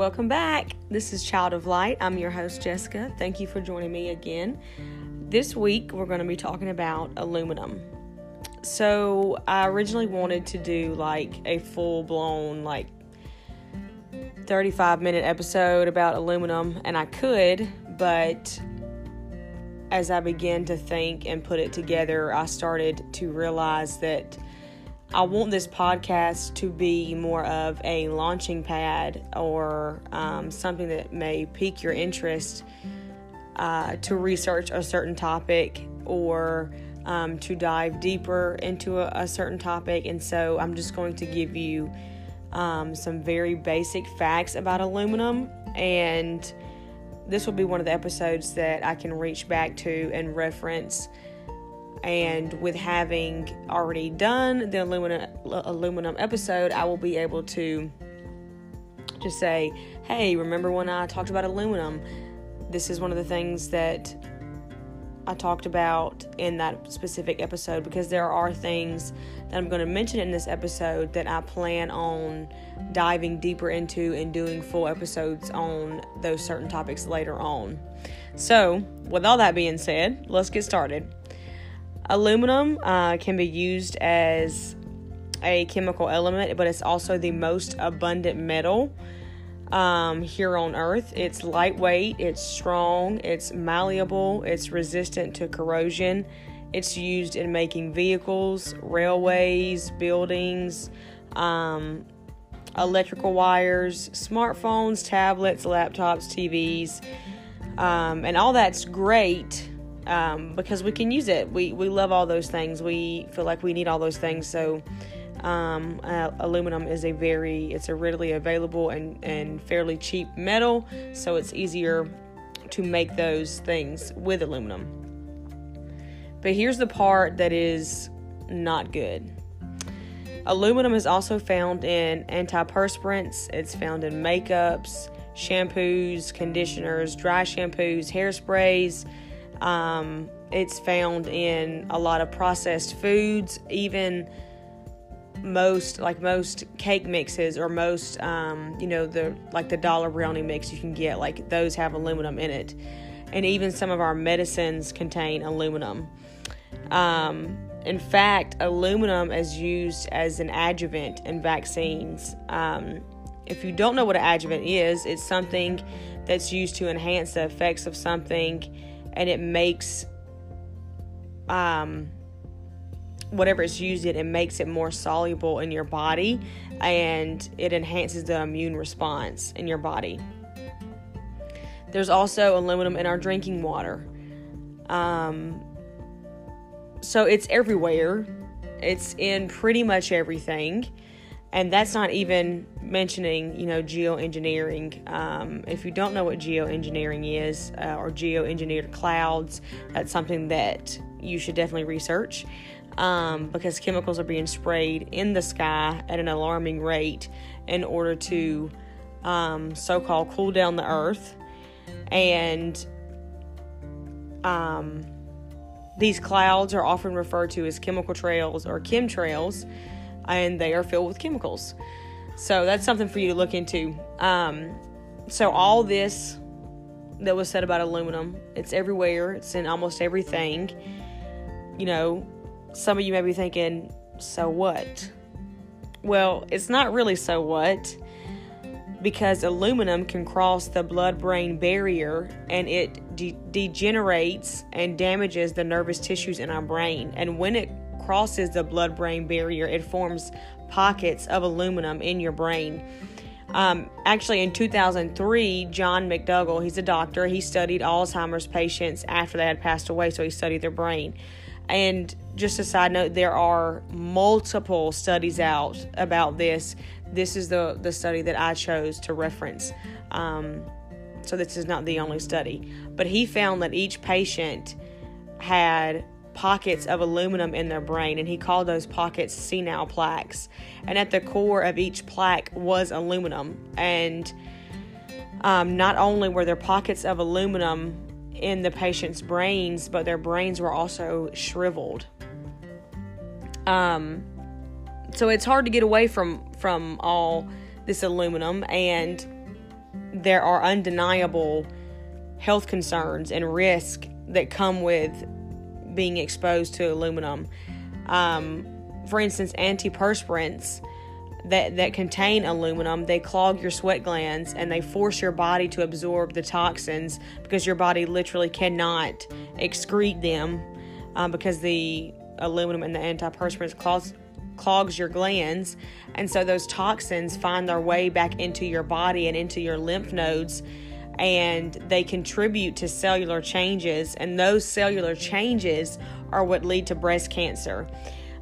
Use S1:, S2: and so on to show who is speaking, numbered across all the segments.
S1: Welcome back. This is Child of Light. I'm your host, Jessica. Thank you for joining me again. This week, we're going to be talking about aluminum. So, I originally wanted to do like a full blown, like 35 minute episode about aluminum, and I could, but as I began to think and put it together, I started to realize that I want this podcast to be more of a launching pad or um, something that may pique your interest uh, to research a certain topic or um, to dive deeper into a, a, certain topic. And so I'm just going to give you um, some very basic facts about aluminum. And this will be one of the episodes that I can reach back to and reference and with having already done the aluminum aluminum episode i will be able to just say hey remember when i talked about aluminum? This is one of the things that i talked about in that specific episode because there are things that i'm going to mention in this episode that i plan on diving deeper into and doing full episodes on those certain topics later on. So with all that being said let's get started Aluminum uh, can be used as a chemical element, but it's also the most abundant metal um, here on Earth. It's lightweight, it's strong, it's malleable, it's resistant to corrosion. It's used in making vehicles, railways, buildings, um, electrical wires, smartphones, tablets, laptops, TVs, um, and all that's great um, because we can use it. We we love all those things. We feel like we need all those things. So um, uh, aluminum is a very it's a readily available and and fairly cheap metal. So it's easier to make those things with aluminum. But here's the part that is not good. Aluminum is also found in antiperspirants. It's found in makeups, shampoos, conditioners, dry shampoos, hairsprays um, it's found in a lot of processed foods, even most like most cake mixes or most um, you know the like the dollar brownie mix you can get like those have aluminum in it. And even some of our medicines contain aluminum. Um, in fact aluminum is used as an adjuvant in vaccines. Um, if you don't know what an adjuvant is it's something that's used to enhance the effects of something and it makes um, whatever it's used in, it makes it more soluble in your body and it enhances the immune response in your body. There's also aluminum in our drinking water. Um, so it's everywhere, it's in pretty much everything and that's not even mentioning you know geoengineering. Um, if you don't know what geoengineering is uh, or geoengineered clouds that's something that you should definitely research. Um, because chemicals are being sprayed in the sky at an alarming rate in order to um, so-called cool down the earth. And um, these clouds are often referred to as chemical trails or chemtrails and they are filled with chemicals. So that's something for you to look into. Um, so all this that was said about aluminum, it's everywhere. It's in almost everything. You know, some of you may be thinking, so what? Well, it's not really so what because aluminum can cross the blood brain barrier and it de- degenerates and damages the nervous tissues in our brain. And when it crosses the blood brain barrier, it forms pockets of aluminum in your brain. Um, actually, in 2003, John McDougall, he's a doctor, he studied Alzheimer's patients after they had passed away, so he studied their brain. And just a side note, there are multiple studies out about this. This is the, the study that I chose to reference. Um, so, this is not the only study. But he found that each patient had pockets of aluminum in their brain, and he called those pockets senile plaques. And at the core of each plaque was aluminum. And um, not only were there pockets of aluminum in the patient's brains, but their brains were also shriveled. Um, so it's hard to get away from from all this aluminum, and there are undeniable health concerns and risk that come with being exposed to aluminum. Um, for instance, antiperspirants that, that contain aluminum, they clog your sweat glands and they force your body to absorb the toxins because your body literally cannot excrete them um, because the aluminum and the antiperspirants clogs, clogs your glands. And so those toxins find their way back into your body and into your lymph nodes and they contribute to cellular changes. And those cellular changes are what lead to breast cancer.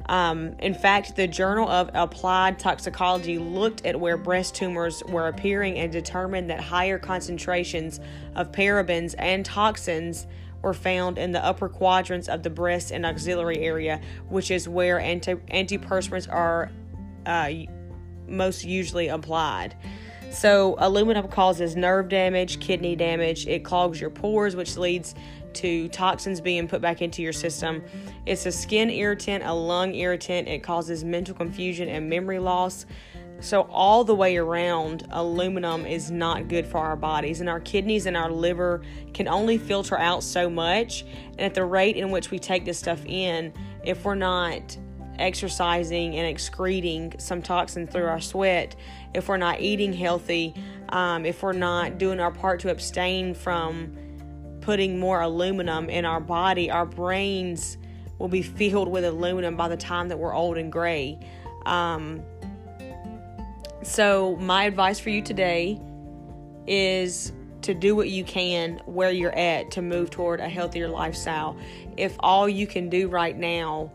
S1: Um, in fact, the Journal of Applied Toxicology looked at where breast tumors were appearing and determined that higher concentrations of parabens and toxins were found in the upper quadrants of the breast and auxiliary area, which is where anti- antiperspirants are uh, most usually applied. So, aluminum causes nerve damage, kidney damage, it clogs your pores, which leads to toxins being put back into your system. It's a skin irritant, a lung irritant, it causes mental confusion and memory loss. So, all the way around, aluminum is not good for our bodies, and our kidneys and our liver can only filter out so much. And at the rate in which we take this stuff in, if we're not exercising and excreting some toxins through our sweat, if we're not eating healthy, um, if we're not doing our part to abstain from putting more aluminum in our body, our brains will be filled with aluminum by the time that we're old and gray. Um, so, my advice for you today is to do what you can where you're at to move toward a healthier lifestyle. If all you can do right now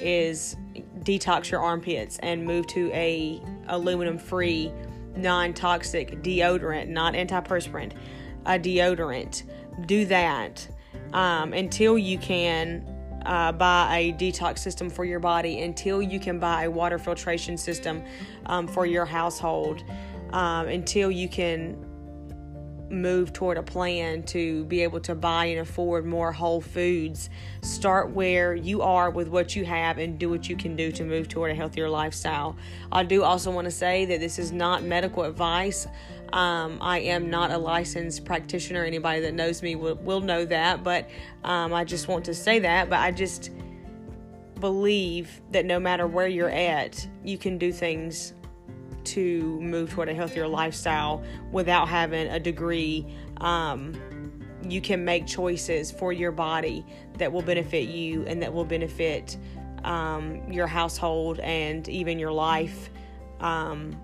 S1: is detox your armpits and move to a aluminum free non-toxic deodorant, not antiperspirant, a deodorant, do that um, until you can uh, buy a detox system for your body, until you can buy a water filtration system um, for your household, um, until you can move toward a plan to be able to buy and afford more whole foods. Start where you are with what you have and do what you can do to move toward a healthier lifestyle. I do also want to say that this is not medical advice. Um, I am not a licensed practitioner. Anybody that knows me will, will know that, but um, I just want to say that. But I just believe that no matter where you're at, you can do things to move toward a healthier lifestyle without having a degree. Um, you can make choices for your body that will benefit you and that will benefit um, your household and even your life um,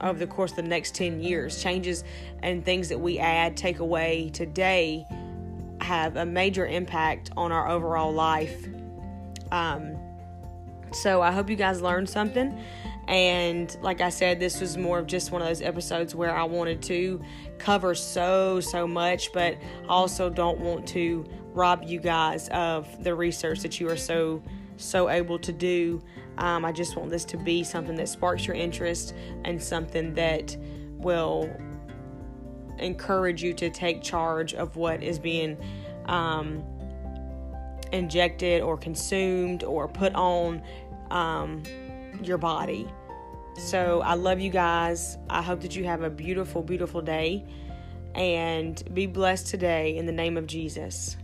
S1: over the course of the next 10 years. Changes and things that we add, take away today have a major impact on our overall life. Um, so I hope you guys learned something. And like I said, this was more of just one of those episodes where I wanted to cover so, so much, but I also don't want to rob you guys of the research that you are so, so able to do. Um, I just want this to be something that sparks your interest and something that will encourage you to take charge of what is being um, injected or consumed or put on um, your body. So I love you guys. I hope that you have a beautiful, beautiful day and be blessed today in the name of Jesus.